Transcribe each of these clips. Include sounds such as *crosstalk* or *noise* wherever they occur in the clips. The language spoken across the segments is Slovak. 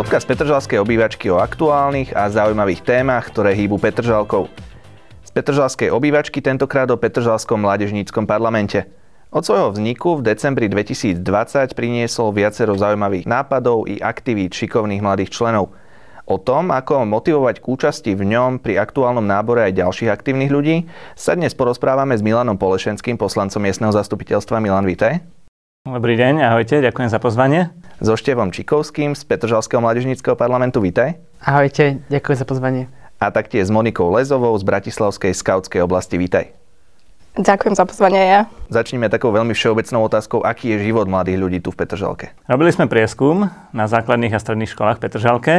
Podcast Petržalskej obývačky o aktuálnych a zaujímavých témach, ktoré hýbu Petržalkou. Z Petržalskej obývačky tentokrát o Petržalskom mládežníckom parlamente. Od svojho vzniku v decembri 2020 priniesol viacero zaujímavých nápadov i aktivít šikovných mladých členov. O tom, ako motivovať k účasti v ňom pri aktuálnom nábore aj ďalších aktívnych ľudí, sa dnes porozprávame s Milanom Polešenským, poslancom miestneho zastupiteľstva. Milan, vítaj. Dobrý deň, ahojte, ďakujem za pozvanie so Števom Čikovským z Petržalského mládežníckého parlamentu. Vítaj. Ahojte, ďakujem za pozvanie. A taktiež s Monikou Lezovou z Bratislavskej skautskej oblasti. Vítaj. Ďakujem za pozvanie ja. Začneme takou veľmi všeobecnou otázkou, aký je život mladých ľudí tu v Petržalke. Robili sme prieskum na základných a stredných školách v Petržalke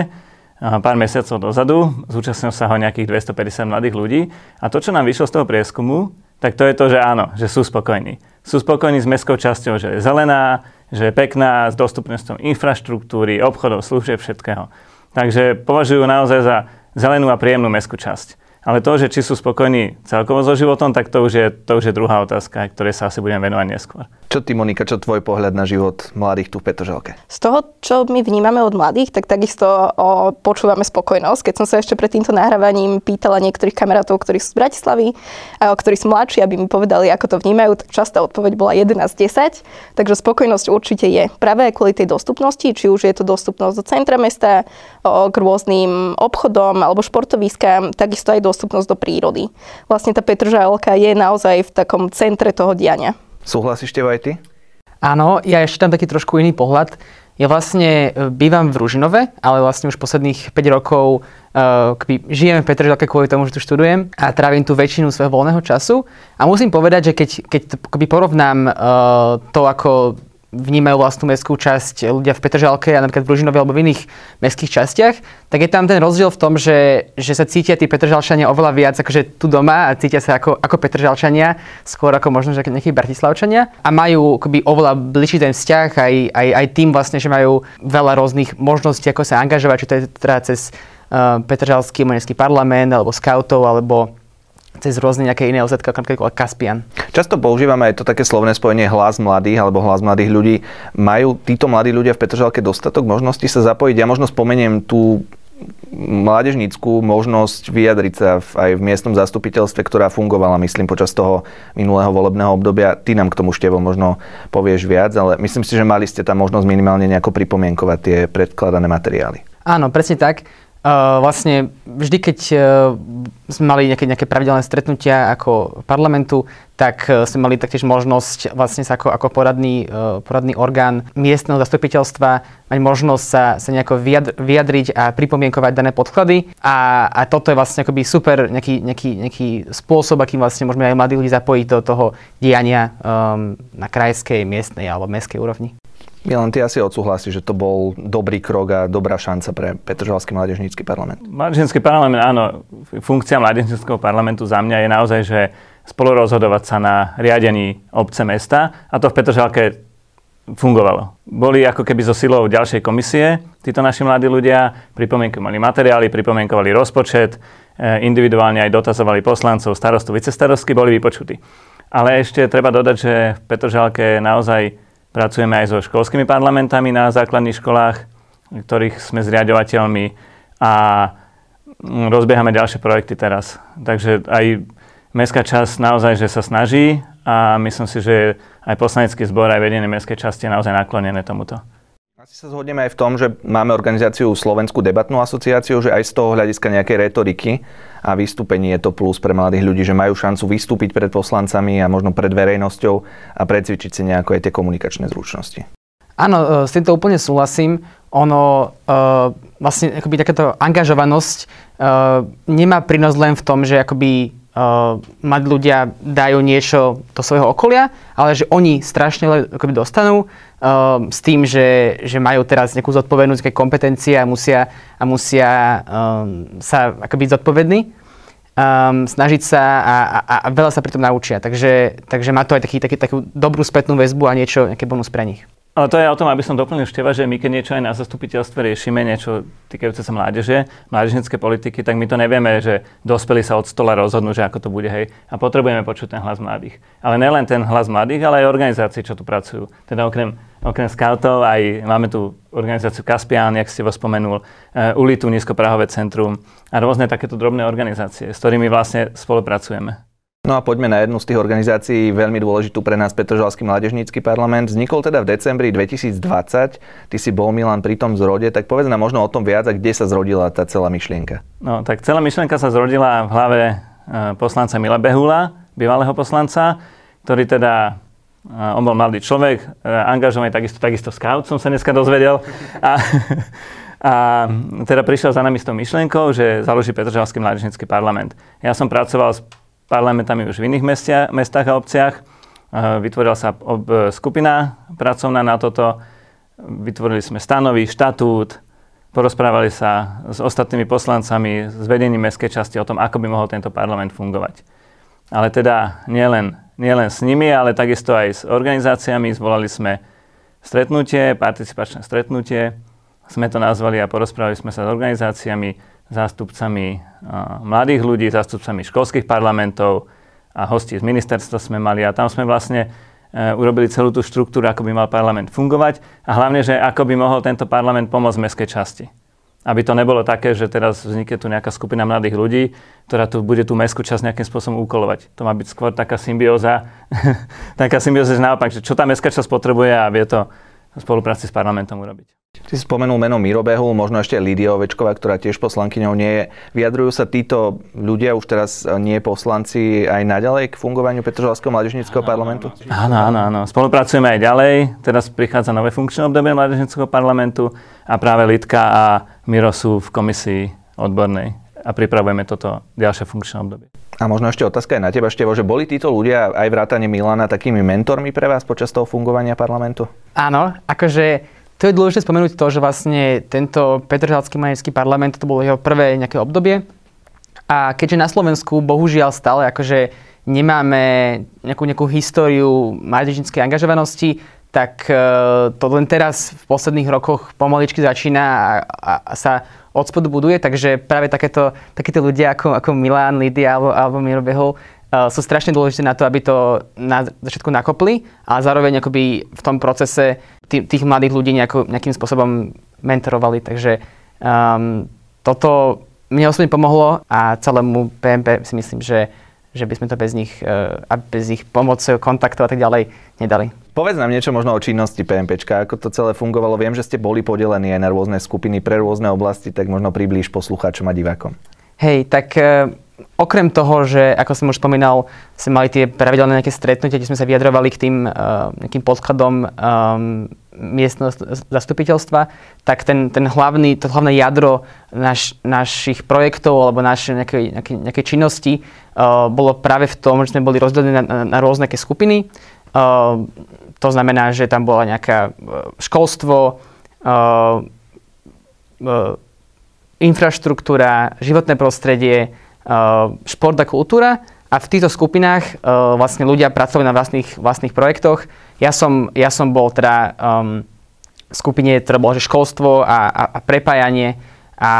pár mesiacov dozadu. Zúčastnilo sa ho nejakých 250 mladých ľudí. A to, čo nám vyšlo z toho prieskumu, tak to je to, že áno, že sú spokojní. Sú spokojní s mestskou časťou, že je zelená, že je pekná s dostupnosťou infraštruktúry, obchodov, služieb, všetkého. Takže považujú naozaj za zelenú a príjemnú mestskú časť. Ale to, že či sú spokojní celkovo so životom, tak to už je, to už je druhá otázka, ktorej sa asi budem venovať neskôr. Čo ty, Monika, čo tvoj pohľad na život mladých tu v Petržalke? Z toho, čo my vnímame od mladých, tak takisto o, počúvame spokojnosť. Keď som sa ešte pred týmto nahrávaním pýtala niektorých kamarátov, ktorí sú z Bratislavy, a ktorí sú mladší, aby mi povedali, ako to vnímajú, tak častá odpoveď bola 11-10. Takže spokojnosť určite je práve kvôli tej dostupnosti, či už je to dostupnosť do centra mesta, o, k rôznym obchodom alebo športoviskám, takisto aj dostupnosť do prírody. Vlastne tá Petržalka je naozaj v takom centre toho diania. Súhlasíš aj ty? Áno, ja ešte tam taký trošku iný pohľad. Ja vlastne e, bývam v Ružinove, ale vlastne už posledných 5 rokov uh, žijem v Petržalke kvôli tomu, že tu študujem a trávim tu väčšinu svojho voľného času. A musím povedať, že keď, keď porovnám uh, to, ako vnímajú vlastnú mestskú časť ľudia v Petržalke a napríklad v Ružinove alebo v iných mestských častiach, tak je tam ten rozdiel v tom, že, že sa cítia tí Petržalčania oveľa viac akože tu doma a cítia sa ako, ako Petržalčania, skôr ako možno že nejakí Bratislavčania. A majú akoby oveľa bližší ten vzťah aj, aj, aj tým vlastne, že majú veľa rôznych možností, ako sa angažovať, či to je teda cez uh, Petržalský mestský parlament alebo scoutov alebo cez rôzne nejaké iné OZ, ako napríklad Caspian. Často používame aj to také slovné spojenie hlas mladých alebo hlas mladých ľudí. Majú títo mladí ľudia v Petržalke dostatok možností sa zapojiť? Ja možno spomeniem tú mládežníckú možnosť vyjadriť sa v, aj v miestnom zastupiteľstve, ktorá fungovala, myslím, počas toho minulého volebného obdobia. Ty nám k tomu, Števo, možno povieš viac, ale myslím si, že mali ste tam možnosť minimálne nejako pripomienkovať tie predkladané materiály. Áno, presne tak. Uh, vlastne vždy, keď uh, sme mali nejaké, nejaké pravidelné stretnutia ako parlamentu, tak uh, sme mali taktiež možnosť vlastne sa ako, ako poradný, uh, poradný orgán miestneho zastupiteľstva mať možnosť sa, sa nejako vyjadriť a pripomienkovať dané podklady. A, a toto je vlastne akoby super nejaký, nejaký, nejaký spôsob, akým vlastne môžeme aj mladí ľudí zapojiť do toho diania um, na krajskej, miestnej alebo mestskej úrovni. Milan, ty asi odsúhlasíš, že to bol dobrý krok a dobrá šanca pre Petržalský mládežnícky parlament. Mládežnícky parlament, áno. Funkcia mládežníckého parlamentu za mňa je naozaj, že spolurozhodovať sa na riadení obce mesta a to v Petržalke fungovalo. Boli ako keby so silou ďalšej komisie, títo naši mladí ľudia, pripomienkovali materiály, pripomienkovali rozpočet, e, individuálne aj dotazovali poslancov, starostu, vicestarostky, boli vypočutí. Ale ešte treba dodať, že v Petržalke naozaj Pracujeme aj so školskými parlamentami na základných školách, ktorých sme zriadovateľmi a mm, rozbiehame ďalšie projekty teraz. Takže aj mestská časť naozaj, že sa snaží a myslím si, že aj poslanecký zbor, aj vedenie mestskej časti je naozaj naklonené tomuto. Asi sa zhodneme aj v tom, že máme organizáciu Slovenskú debatnú asociáciu, že aj z toho hľadiska nejakej retoriky a vystúpení je to plus pre mladých ľudí, že majú šancu vystúpiť pred poslancami a možno pred verejnosťou a precvičiť si nejako aj tie komunikačné zručnosti. Áno, e, s týmto úplne súhlasím. Ono, uh, vlastne akoby takáto angažovanosť uh, nemá prínos len v tom, že akoby uh, mať ľudia dajú niečo do svojho okolia, ale že oni strašne akoby dostanú um, s tým, že, že majú teraz nejakú zodpovednosť, nejaké kompetencie a musia, a musia um, sa ako byť zodpovední, um, snažiť sa a, a, a veľa sa pri tom naučia. Takže, takže má to aj taký, taký, takú dobrú spätnú väzbu a niečo, nejaký bonus pre nich. Ale to je o tom, aby som doplnil Števa, že my keď niečo aj na zastupiteľstve riešime, niečo týkajúce sa mládeže, mládežnické politiky, tak my to nevieme, že dospelí sa od stola rozhodnú, že ako to bude, hej. A potrebujeme počuť ten hlas mladých. Ale nielen ten hlas mladých, ale aj organizácií, čo tu pracujú. Teda okrem, okrem scoutov aj máme tu organizáciu Kaspián, jak ste ho spomenul, uh, Ulitu, Nízkoprahové centrum a rôzne takéto drobné organizácie, s ktorými vlastne spolupracujeme. No a poďme na jednu z tých organizácií, veľmi dôležitú pre nás, Petržalský mládežnícky parlament. Vznikol teda v decembri 2020. Ty si bol Milan pri tom zrode, tak povedz nám možno o tom viac a kde sa zrodila tá celá myšlienka. No tak celá myšlienka sa zrodila v hlave e, poslanca Mila Behula, bývalého poslanca, ktorý teda e, on bol mladý človek, e, angažovaný takisto, takisto scout, som sa dneska dozvedel. A, *laughs* a teda prišiel za nami s tou myšlienkou, že založí Petržalský mládežnícky parlament. Ja som pracoval s parlamentami už v iných mestia, mestách a obciach. Vytvorila sa skupina pracovná na toto. Vytvorili sme stanový štatút, porozprávali sa s ostatnými poslancami, s vedením mestskej časti o tom, ako by mohol tento parlament fungovať. Ale teda nielen, nielen s nimi, ale takisto aj s organizáciami. Zvolali sme stretnutie, participačné stretnutie. Sme to nazvali a porozprávali sme sa s organizáciami, zástupcami mladých ľudí, zástupcami školských parlamentov a hostí z ministerstva sme mali a tam sme vlastne e, urobili celú tú štruktúru, ako by mal parlament fungovať a hlavne, že ako by mohol tento parlament pomôcť mestskej časti. Aby to nebolo také, že teraz vznikne tu nejaká skupina mladých ľudí, ktorá tu bude tú mestskú časť nejakým spôsobom úkolovať. To má byť skôr taká symbióza, *laughs* taká symbióza, že naopak, že čo tá mestská časť potrebuje a vie to v spolupráci s parlamentom urobiť. Ty si spomenul meno Miro Behul, možno ešte Lídia Ovečková, ktorá tiež poslankyňou nie je. Vyjadrujú sa títo ľudia, už teraz nie poslanci, aj naďalej k fungovaniu Petržalského mládežnického parlamentu? Áno, áno, áno. Spolupracujeme aj ďalej. Teraz prichádza nové funkčné obdobie mládežnického parlamentu a práve Lidka a Miro sú v komisii odbornej a pripravujeme toto ďalšie funkčné obdobie. A možno ešte otázka aj na teba, Števo, že boli títo ľudia aj vrátane Milana takými mentormi pre vás počas toho fungovania parlamentu? Áno, akože to je dôležité spomenúť to, že vlastne tento Petržalský majecký parlament, to bolo jeho prvé nejaké obdobie. A keďže na Slovensku bohužiaľ stále akože nemáme nejakú, nejakú históriu mládežníckej angažovanosti, tak uh, to len teraz v posledných rokoch pomaličky začína a, a, a sa od spodu buduje, takže práve takéto, takéto ľudia ako, ako Milan, Lidia alebo, alebo Miro Behol sú strašne dôležité na to, aby to na začiatku nakopli a zároveň akoby v tom procese tých, tých mladých ľudí nejako, nejakým spôsobom mentorovali. Takže um, toto mne osobne pomohlo a celému PMP si myslím, že, že by sme to bez nich uh, a bez ich pomoci, kontaktov a tak ďalej nedali. Povedz nám niečo možno o činnosti PMPčka, ako to celé fungovalo. Viem, že ste boli podelení aj na rôzne skupiny pre rôzne oblasti, tak možno priblíž poslucháčom a divákom. Hej, tak uh, okrem toho, že ako som už spomínal, sme mali tie pravidelné nejaké stretnutia, kde sme sa vyjadrovali k tým uh, nejakým podkladom um, miestneho zastupiteľstva, tak ten, ten hlavný, to hlavné jadro naš, našich projektov alebo našej nejakej, nejakej, nejakej činnosti uh, bolo práve v tom, že sme boli rozdelení na, na, na rôzne skupiny. Uh, to znamená, že tam bola nejaká školstvo, uh, uh, infraštruktúra, životné prostredie, šport a kultúra. A v týchto skupinách uh, vlastne ľudia pracovali na vlastných, vlastných projektoch ja som, ja som bol teda um, v skupine, ktorá bola že školstvo a, a, a prepájanie a,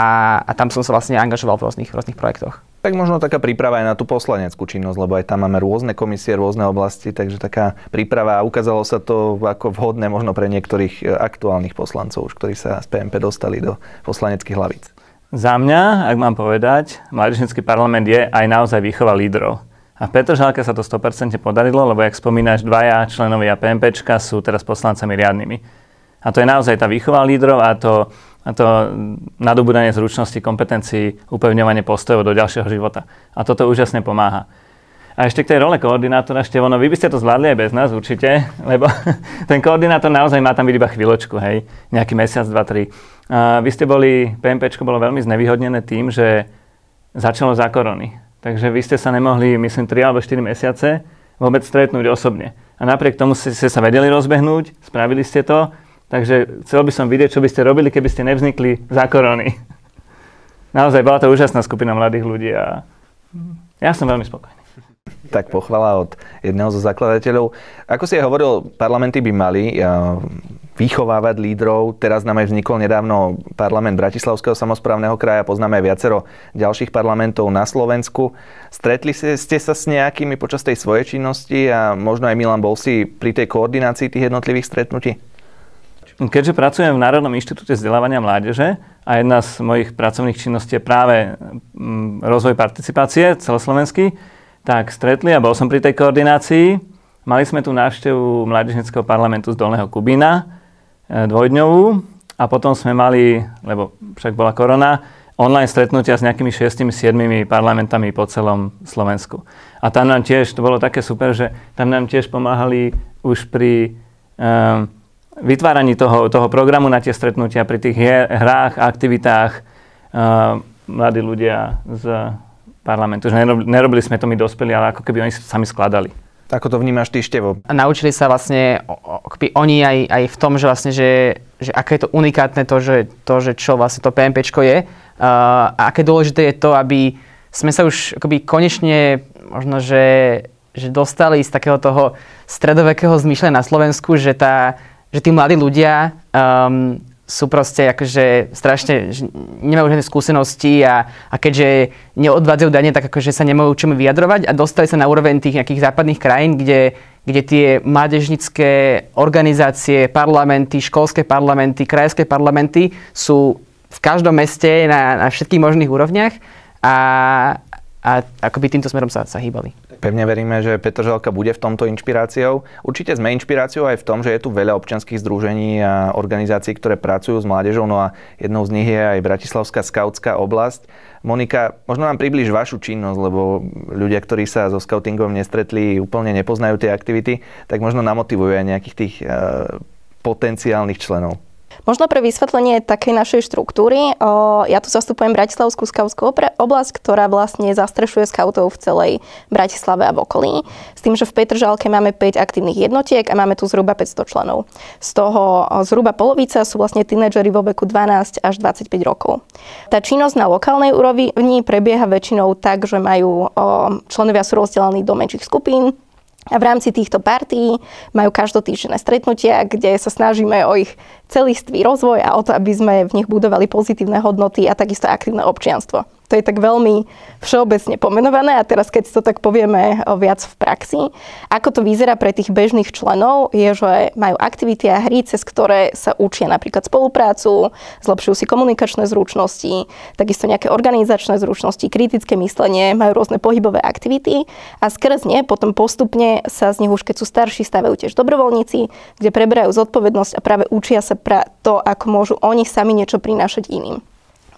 a tam som sa vlastne angažoval v rôznych, rôznych projektoch. Tak možno taká príprava aj na tú poslaneckú činnosť, lebo aj tam máme rôzne komisie, rôzne oblasti, takže taká príprava a ukázalo sa to ako vhodné možno pre niektorých e, aktuálnych poslancov, už ktorí sa z PMP dostali do poslaneckých hlavíc. Za mňa, ak mám povedať, Mládežnický parlament je aj naozaj výchova lídrov. A v Petržalke sa to 100% podarilo, lebo jak spomínaš, dvaja členovia PMPčka sú teraz poslancami riadnymi. A to je naozaj tá výchova lídrov a to, a to nadobudanie zručnosti, kompetencií, upevňovanie postojov do ďalšieho života. A toto úžasne pomáha. A ešte k tej role koordinátora, Števono, vy by ste to zvládli aj bez nás určite, lebo *laughs* ten koordinátor naozaj má tam byť iba chvíľočku, hej, nejaký mesiac, dva, tri. Vy ste boli, PMPčko bolo veľmi znevýhodnené tým, že začalo za korony. Takže vy ste sa nemohli, myslím, 3 alebo 4 mesiace vôbec stretnúť osobne. A napriek tomu ste, ste sa vedeli rozbehnúť, spravili ste to, takže chcel by som vidieť, čo by ste robili, keby ste nevznikli za korony. *laughs* Naozaj bola to úžasná skupina mladých ľudí a ja som veľmi spokojný. Tak pochvala od jedného zo zakladateľov. Ako si hovoril, parlamenty by mali vychovávať lídrov. Teraz nám aj vznikol nedávno parlament Bratislavského samozprávneho kraja, poznáme aj viacero ďalších parlamentov na Slovensku. Stretli ste sa s nejakými počas tej svojej činnosti a možno aj Milan bol si pri tej koordinácii tých jednotlivých stretnutí? Keďže pracujem v Národnom inštitúte vzdelávania mládeže a jedna z mojich pracovných činností je práve mm, rozvoj participácie celoslovenský, tak stretli a bol som pri tej koordinácii. Mali sme tu návštevu Mládežnického parlamentu z Dolného Kubína, e, dvojdňovú, a potom sme mali, lebo však bola korona, online stretnutia s nejakými 6-7 parlamentami po celom Slovensku. A tam nám tiež, to bolo také super, že tam nám tiež pomáhali už pri um, vytváraní toho, toho programu na tie stretnutia, pri tých hrách, aktivitách um, mladí ľudia z parlamentu. Že nerobili, nerobili sme to my dospeli, ale ako keby oni sami skladali. Ako to vnímaš ty, Števo? A naučili sa vlastne keby oni aj, aj v tom, že vlastne, že, že aké je to unikátne to, že, to, že čo vlastne to PMPčko je uh, a aké dôležité je to, aby sme sa už akoby konečne možno, že, že dostali z takého toho stredovekého zmýšľania na Slovensku, že, tá, že tí mladí ľudia um, sú proste akože strašne, nemajú žiadne skúsenosti a, a keďže neodvádzajú dane, tak akože sa nemajú čomu vyjadrovať a dostali sa na úroveň tých nejakých západných krajín, kde, kde tie mládežnické organizácie, parlamenty, školské parlamenty, krajské parlamenty sú v každom meste na, na všetkých možných úrovniach a, a akoby týmto smerom sa, sa hýbali. Pevne veríme, že Petržalka bude v tomto inšpiráciou. Určite sme inšpiráciou aj v tom, že je tu veľa občianských združení a organizácií, ktoré pracujú s mládežou, no a jednou z nich je aj Bratislavská skautská oblasť. Monika, možno nám približ vašu činnosť, lebo ľudia, ktorí sa so skautingom nestretli, úplne nepoznajú tie aktivity, tak možno namotivujú aj nejakých tých uh, potenciálnych členov. Možno pre vysvetlenie takej našej štruktúry, ja tu zastupujem Bratislavskú skautskú oblasť, ktorá vlastne zastrešuje skautov v celej Bratislave a v okolí. S tým, že v Petržalke máme 5 aktívnych jednotiek a máme tu zhruba 500 členov. Z toho zhruba polovica sú vlastne tínedžeri vo veku 12 až 25 rokov. Tá činnosť na lokálnej úrovni prebieha väčšinou tak, že majú členovia sú rozdelení do menších skupín, a v rámci týchto partí majú každotýždenné stretnutia, kde sa snažíme o ich celistvý rozvoj a o to, aby sme v nich budovali pozitívne hodnoty a takisto aktívne občianstvo. To je tak veľmi všeobecne pomenované a teraz keď to tak povieme viac v praxi, ako to vyzerá pre tých bežných členov, je, že majú aktivity a hry, cez ktoré sa učia napríklad spoluprácu, zlepšujú si komunikačné zručnosti, takisto nejaké organizačné zručnosti, kritické myslenie, majú rôzne pohybové aktivity a skrz ne potom postupne sa z nich už keď sú starší stavajú tiež dobrovoľníci, kde preberajú zodpovednosť a práve učia sa pra to, ako môžu oni sami niečo prinášať iným.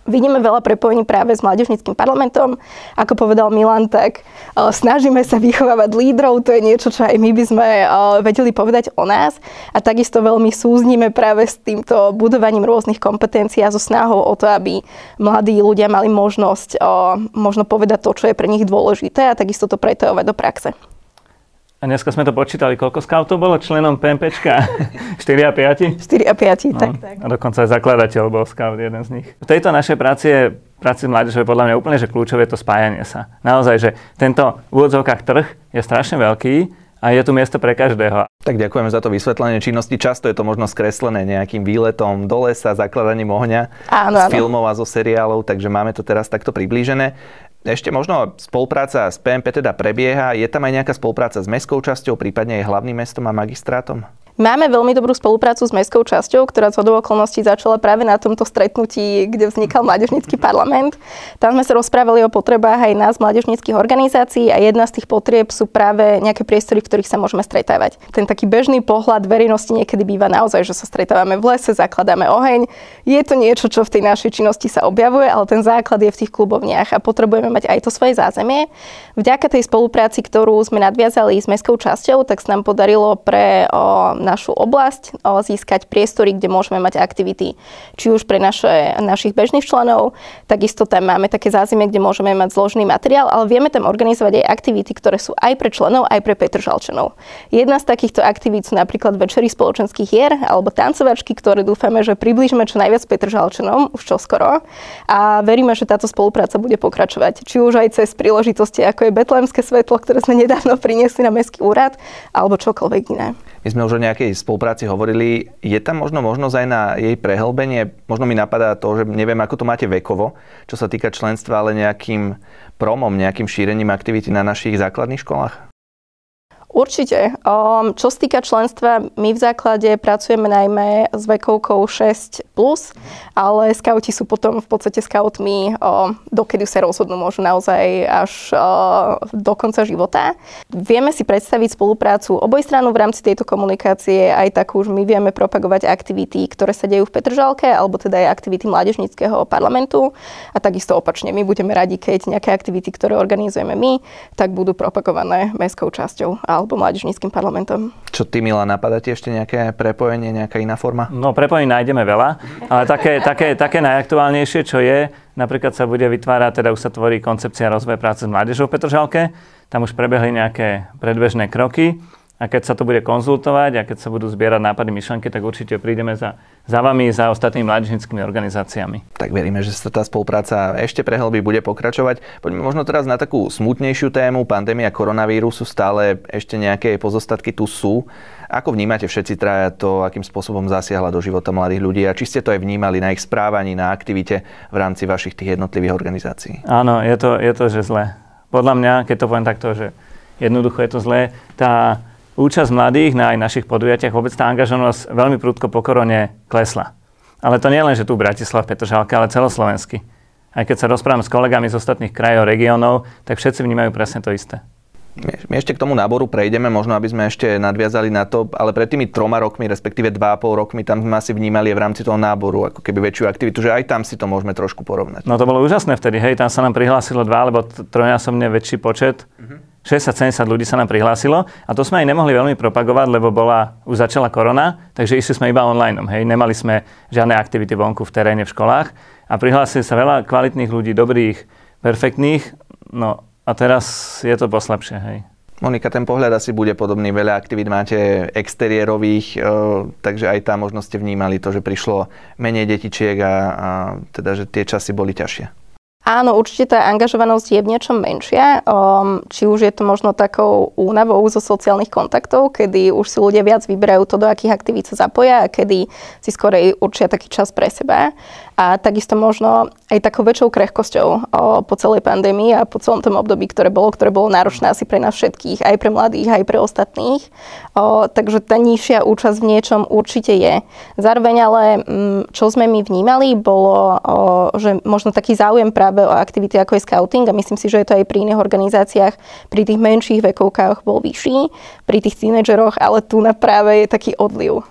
Vidíme veľa prepojení práve s mládežnickým parlamentom. Ako povedal Milan, tak uh, snažíme sa vychovávať lídrov, to je niečo, čo aj my by sme uh, vedeli povedať o nás. A takisto veľmi súznime práve s týmto budovaním rôznych kompetencií a so snahou o to, aby mladí ľudia mali možnosť uh, možno povedať to, čo je pre nich dôležité a takisto to pretojovať do praxe. A dneska sme to počítali, koľko scoutov bolo členom PMPčka? 4 *laughs* a 5? 4 a 5, no. tak, tak. A dokonca aj zakladateľ bol scout, jeden z nich. V tejto našej práci je práci mládeže podľa mňa úplne že kľúčové to spájanie sa. Naozaj, že tento v úvodzovkách trh je strašne veľký a je tu miesto pre každého. Tak ďakujeme za to vysvetlenie činnosti. Často je to možno skreslené nejakým výletom do lesa, zakladaním ohňa áno, z filmov a zo seriálov, takže máme to teraz takto priblížené. Ešte možno spolupráca s PMP teda prebieha. Je tam aj nejaká spolupráca s mestskou časťou, prípadne aj hlavným mestom a magistrátom? Máme veľmi dobrú spoluprácu s mestskou časťou, ktorá z okolností začala práve na tomto stretnutí, kde vznikal Mládežnícky parlament. Tam sme sa rozprávali o potrebách aj nás, mládežníckých organizácií a jedna z tých potrieb sú práve nejaké priestory, v ktorých sa môžeme stretávať. Ten taký bežný pohľad verejnosti niekedy býva naozaj, že sa stretávame v lese, zakladáme oheň. Je to niečo, čo v tej našej činnosti sa objavuje, ale ten základ je v tých klubovniach a potrebujeme mať aj to svoje zázemie. Vďaka tej spolupráci, ktorú sme nadviazali s mestskou časťou, tak sa nám podarilo pre našu oblasť, o, získať priestory, kde môžeme mať aktivity, či už pre naše, našich bežných členov, takisto tam máme také zázemie, kde môžeme mať zložený materiál, ale vieme tam organizovať aj aktivity, ktoré sú aj pre členov, aj pre Petržalčanov. Jedna z takýchto aktivít sú napríklad večery spoločenských hier alebo tancovačky, ktoré dúfame, že priblížime čo najviac Petržalčanom už čoskoro a veríme, že táto spolupráca bude pokračovať. Či už aj cez príležitosti, ako je Betlémske svetlo, ktoré sme nedávno priniesli na Mestský úrad, alebo čokoľvek iné. My sme už o nejakej spolupráci hovorili. Je tam možno možnosť aj na jej prehlbenie? Možno mi napadá to, že neviem, ako to máte vekovo, čo sa týka členstva, ale nejakým promom, nejakým šírením aktivity na našich základných školách? Určite. Um, čo sa týka členstva, my v základe pracujeme najmä s vekovkou 6+, plus, ale skauti sú potom v podstate skautmi, um, dokedy sa rozhodnú, môžu naozaj až uh, do konca života. Vieme si predstaviť spoluprácu oboj stranu v rámci tejto komunikácie, aj tak už my vieme propagovať aktivity, ktoré sa dejú v Petržalke, alebo teda aj aktivity Mládežníckého parlamentu. A takisto opačne, my budeme radi, keď nejaké aktivity, ktoré organizujeme my, tak budú propagované mestskou časťou alebo mládežníckým parlamentom. Čo ty, Mila, napadá ti ešte nejaké prepojenie, nejaká iná forma? No, prepojenie nájdeme veľa, ale také, také, také najaktuálnejšie, čo je, napríklad sa bude vytvárať, teda už sa tvorí koncepcia rozvoja práce s mládežou v Petržalke, tam už prebehli nejaké predbežné kroky a keď sa to bude konzultovať a keď sa budú zbierať nápady, myšlenky, tak určite prídeme za, za vami, za ostatnými mládežnickými organizáciami. Tak veríme, že sa tá spolupráca ešte prehlbí, bude pokračovať. Poďme možno teraz na takú smutnejšiu tému. Pandémia koronavírusu stále ešte nejaké pozostatky tu sú. Ako vnímate všetci traja to, akým spôsobom zasiahla do života mladých ľudí a či ste to aj vnímali na ich správaní, na aktivite v rámci vašich tých jednotlivých organizácií? Áno, je to, je to že zle. Podľa mňa, keď to poviem takto, že jednoducho je to zlé, tá účasť mladých na aj našich podujatiach, vôbec tá angažovanosť veľmi prudko po korone klesla. Ale to nie len, že tu v Bratislave, Petržalke, ale celoslovensky. Aj keď sa rozprávam s kolegami z ostatných krajov, regiónov, tak všetci vnímajú presne to isté. My ešte k tomu náboru prejdeme, možno aby sme ešte nadviazali na to, ale pred tými troma rokmi, respektíve dva a pol rokmi, tam sme asi vnímali v rámci toho náboru ako keby väčšiu aktivitu, že aj tam si to môžeme trošku porovnať. No to bolo úžasné vtedy, hej, tam sa nám prihlásilo dva alebo trojnásobne väčší počet. Uh-huh 60-70 ľudí sa nám prihlásilo a to sme aj nemohli veľmi propagovať, lebo bola, už začala korona, takže išli sme iba online. Hej. Nemali sme žiadne aktivity vonku v teréne, v školách a prihlásili sa veľa kvalitných ľudí, dobrých, perfektných, no a teraz je to poslepšie. Hej. Monika, ten pohľad asi bude podobný. Veľa aktivít máte exteriérových, e, takže aj tam možno ste vnímali to, že prišlo menej detičiek a, a teda, že tie časy boli ťažšie. Áno, určite tá angažovanosť je v niečom menšia. Um, či už je to možno takou únavou zo sociálnych kontaktov, kedy už si ľudia viac vyberajú to, do akých aktivít sa zapoja a kedy si skorej určia taký čas pre seba a takisto možno aj takou väčšou krehkosťou o, po celej pandémii a po celom tom období, ktoré bolo, ktoré bolo náročné asi pre nás všetkých, aj pre mladých, aj pre ostatných. O, takže tá nižšia účasť v niečom určite je. Zároveň ale, m, mm, čo sme my vnímali, bolo, o, že možno taký záujem práve o aktivity ako je scouting a myslím si, že je to aj pri iných organizáciách, pri tých menších vekovkách bol vyšší, pri tých tínedžeroch, ale tu na práve je taký odliv.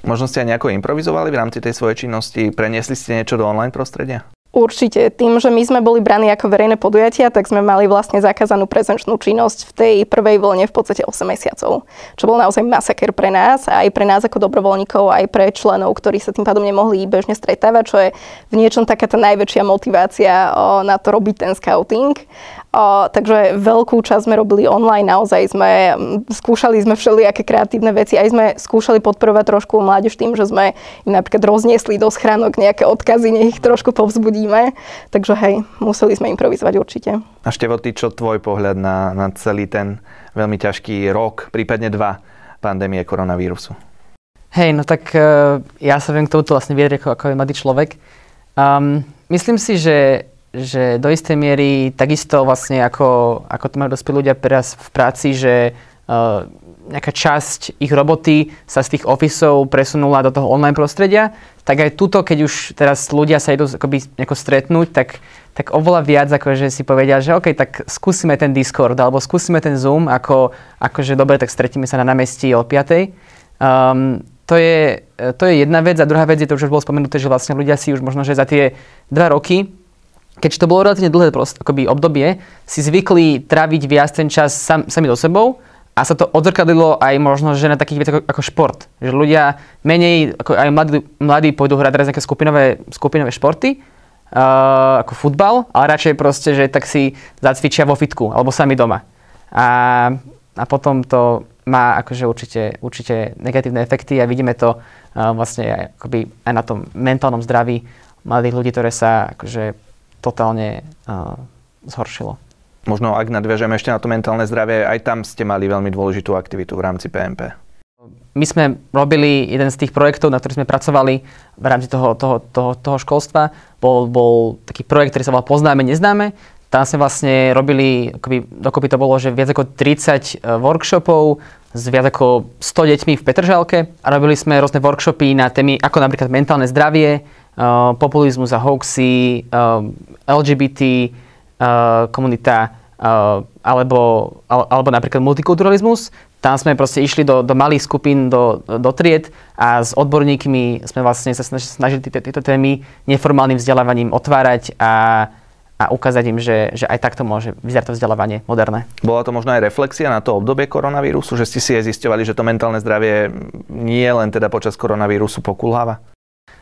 Možno ste aj nejako improvizovali v rámci tej svojej činnosti? Preniesli ste niečo do online prostredia? Určite. Tým, že my sme boli braní ako verejné podujatia, tak sme mali vlastne zakázanú prezenčnú činnosť v tej prvej vlne v podstate 8 mesiacov. Čo bol naozaj masaker pre nás, aj pre nás ako dobrovoľníkov, aj pre členov, ktorí sa tým pádom nemohli bežne stretávať, čo je v niečom taká tá najväčšia motivácia na to robiť ten scouting. O, takže veľkú časť sme robili online, naozaj sme skúšali sme všelijaké kreatívne veci, aj sme skúšali podporovať trošku mládež tým, že sme im napríklad rozniesli do schránok nejaké odkazy, nech ich trošku povzbudíme. Takže hej, museli sme improvizovať určite. A Števo, ty čo tvoj pohľad na, na celý ten veľmi ťažký rok, prípadne dva pandémie koronavírusu? Hej, no tak uh, ja sa viem k tomuto vlastne vyjadriť ako, ako mladý človek. Um, myslím si, že že do istej miery takisto vlastne ako, ako to majú dospelí ľudia teraz v práci, že uh, nejaká časť ich roboty sa z tých ofisov presunula do toho online prostredia, tak aj tuto, keď už teraz ľudia sa idú akoby nejako stretnúť, tak, tak oveľa viac akože si povedia, že OK, tak skúsime ten Discord alebo skúsime ten Zoom, ako, akože dobre, tak stretíme sa na námestí o 5. Um, to je, to je jedna vec a druhá vec je to, už bolo spomenuté, že vlastne ľudia si už možno, že za tie dva roky keďže to bolo relatívne dlhé prost, akoby obdobie, si zvykli tráviť viac ten čas sam, sami so sebou a sa to odzrkadlilo aj možno, že na takých veciach ako, ako šport. Že ľudia menej, ako aj mladí, mladí pôjdu hrať teraz nejaké skupinové, skupinové športy, uh, ako futbal, ale radšej proste, že tak si zacvičia vo fitku alebo sami doma. A, a potom to má akože určite, určite negatívne efekty a vidíme to uh, vlastne aj, akoby aj na tom mentálnom zdraví mladých ľudí, ktoré sa akože totálne zhoršilo. Možno ak nadviažeme ešte na to mentálne zdravie, aj tam ste mali veľmi dôležitú aktivitu v rámci PMP. My sme robili jeden z tých projektov, na ktorých sme pracovali v rámci toho, toho, toho, toho školstva. Bol, bol taký projekt, ktorý sa volal Poznáme, neznáme. Tam sme vlastne robili, akoby, dokopy to bolo, že viac ako 30 e, workshopov s viac ako 100 deťmi v Petržalke a robili sme rôzne workshopy na témy ako napríklad mentálne zdravie, populizmus a hoaxy, uh, LGBT, uh, komunita uh, alebo, alebo napríklad multikulturalizmus. Tam sme proste išli do, do malých skupín, do, do tried a s odborníkmi sme vlastne sa snažili tieto témy neformálnym vzdelávaním otvárať a, a ukázať im, že, že aj takto môže vyzerať to vzdelávanie moderné. Bola to možno aj reflexia na to obdobie koronavírusu, že ste si aj zistovali, že to mentálne zdravie nie len teda počas koronavírusu pokulháva?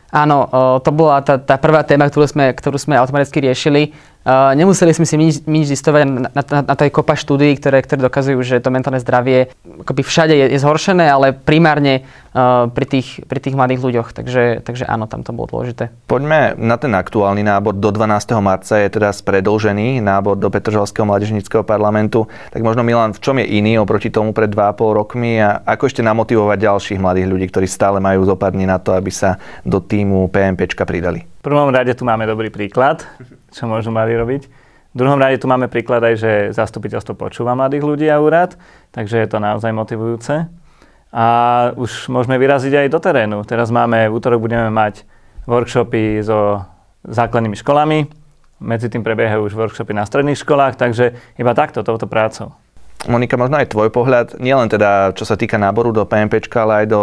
Áno, to bola tá, tá prvá téma, ktorú sme, ktorú sme automaticky riešili. Uh, nemuseli sme si nič, nič zistovať na, na, na tej kopa štúdií, ktoré, ktoré dokazujú, že to mentálne zdravie akoby všade je, je zhoršené, ale primárne uh, pri, tých, pri tých mladých ľuďoch. Takže, takže áno, tam to bolo dôležité. Poďme na ten aktuálny nábor. Do 12. marca je teraz predlžený nábor do Petržalského mládežnického parlamentu. Tak možno Milan, v čom je iný oproti tomu pred 2,5 rokmi a ako ešte namotivovať ďalších mladých ľudí, ktorí stále majú zopadní na to, aby sa do týmu PMPčka pridali? V prvom rade tu máme dobrý príklad čo môžu mladí robiť. V druhom rade tu máme príklad aj, že zastupiteľstvo počúva mladých ľudí a úrad, takže je to naozaj motivujúce. A už môžeme vyraziť aj do terénu. Teraz máme, v útorok budeme mať workshopy so základnými školami, medzi tým prebiehajú už workshopy na stredných školách, takže iba takto, touto prácou. Monika, možno aj tvoj pohľad, nielen teda čo sa týka náboru do PMP, ale aj do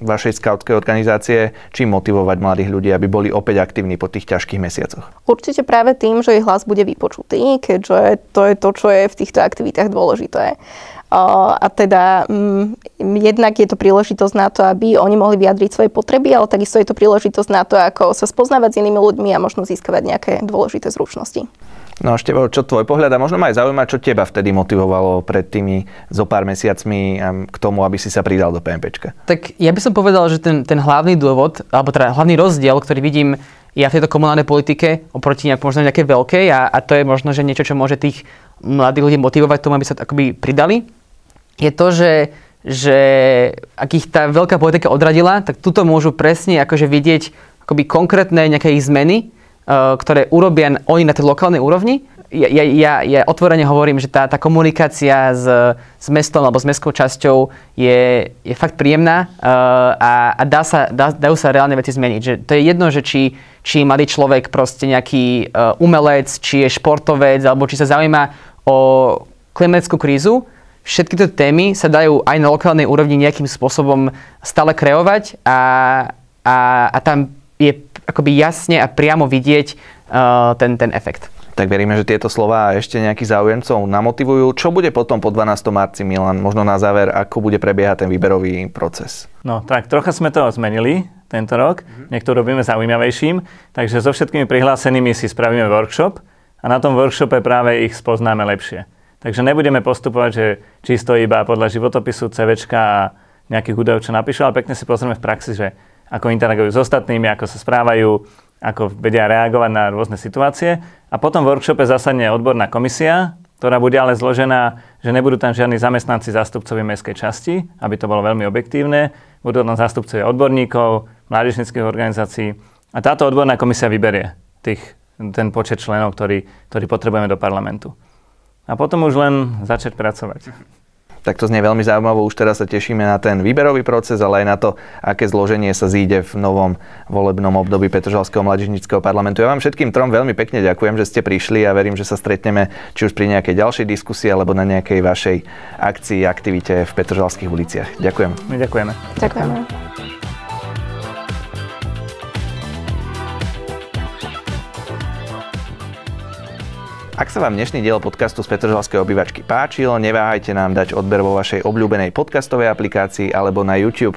vašej skautskej organizácie, či motivovať mladých ľudí, aby boli opäť aktívni po tých ťažkých mesiacoch? Určite práve tým, že ich hlas bude vypočutý, keďže to je to, čo je v týchto aktivitách dôležité. A teda mm, jednak je to príležitosť na to, aby oni mohli vyjadriť svoje potreby, ale takisto je to príležitosť na to, ako sa spoznávať s inými ľuďmi a možno získavať nejaké dôležité zručnosti. No ešte čo tvoj pohľad a možno ma aj zaujíma, čo teba vtedy motivovalo pred tými zo pár mesiacmi k tomu, aby si sa pridal do PMPčka? Tak ja by som povedal, že ten, ten hlavný dôvod, alebo teda hlavný rozdiel, ktorý vidím ja v tejto komunálnej politike oproti nejak, možno nejaké veľkej a, a to je možno, že niečo, čo môže tých mladých ľudí motivovať tomu, aby sa akoby pridali, je to, že že ak ich tá veľká politika odradila, tak tuto môžu presne akože vidieť akoby konkrétne nejaké ich zmeny, ktoré urobia oni na tej lokálnej úrovni. Ja, ja, ja, otvorene hovorím, že tá, tá komunikácia s, s mestom alebo s mestskou časťou je, je fakt príjemná uh, a, a dá sa, dá, dajú sa reálne veci zmeniť. Že to je jedno, že či, či mladý človek proste nejaký uh, umelec, či je športovec, alebo či sa zaujíma o klimatickú krízu, všetky tie témy sa dajú aj na lokálnej úrovni nejakým spôsobom stále kreovať a, a, a tam je akoby jasne a priamo vidieť uh, ten, ten efekt. Tak veríme, že tieto slova ešte nejakých záujemcov namotivujú. Čo bude potom po 12. marci, Milan? Možno na záver, ako bude prebiehať ten výberový proces? No tak, trocha sme to zmenili tento rok. Mm-hmm. Niekto robíme zaujímavejším. Takže so všetkými prihlásenými si spravíme workshop a na tom workshope práve ich spoznáme lepšie. Takže nebudeme postupovať, že čisto iba podľa životopisu, CVčka a nejakých údajov, čo napíšu, ale pekne si pozrieme v praxi, že ako interagujú s ostatnými, ako sa správajú, ako vedia reagovať na rôzne situácie. A potom v workshope zasadne odborná komisia, ktorá bude ale zložená, že nebudú tam žiadni zamestnanci zástupcovi mestskej časti, aby to bolo veľmi objektívne. Budú tam zástupcovia odborníkov, mládežnických organizácií. A táto odborná komisia vyberie tých, ten počet členov, ktorý, ktorý potrebujeme do parlamentu. A potom už len začať pracovať. Tak to znie veľmi zaujímavo. Už teraz sa tešíme na ten výberový proces, ale aj na to, aké zloženie sa zíde v novom volebnom období Petržalského mladížnického parlamentu. Ja vám všetkým trom veľmi pekne ďakujem, že ste prišli a verím, že sa stretneme či už pri nejakej ďalšej diskusii alebo na nejakej vašej akcii, aktivite v Petržalských uliciach. Ďakujem. My ďakujeme. Ďakujeme. Ak sa vám dnešný diel podcastu z Petržalskej obývačky páčil, neváhajte nám dať odber vo vašej obľúbenej podcastovej aplikácii alebo na YouTube.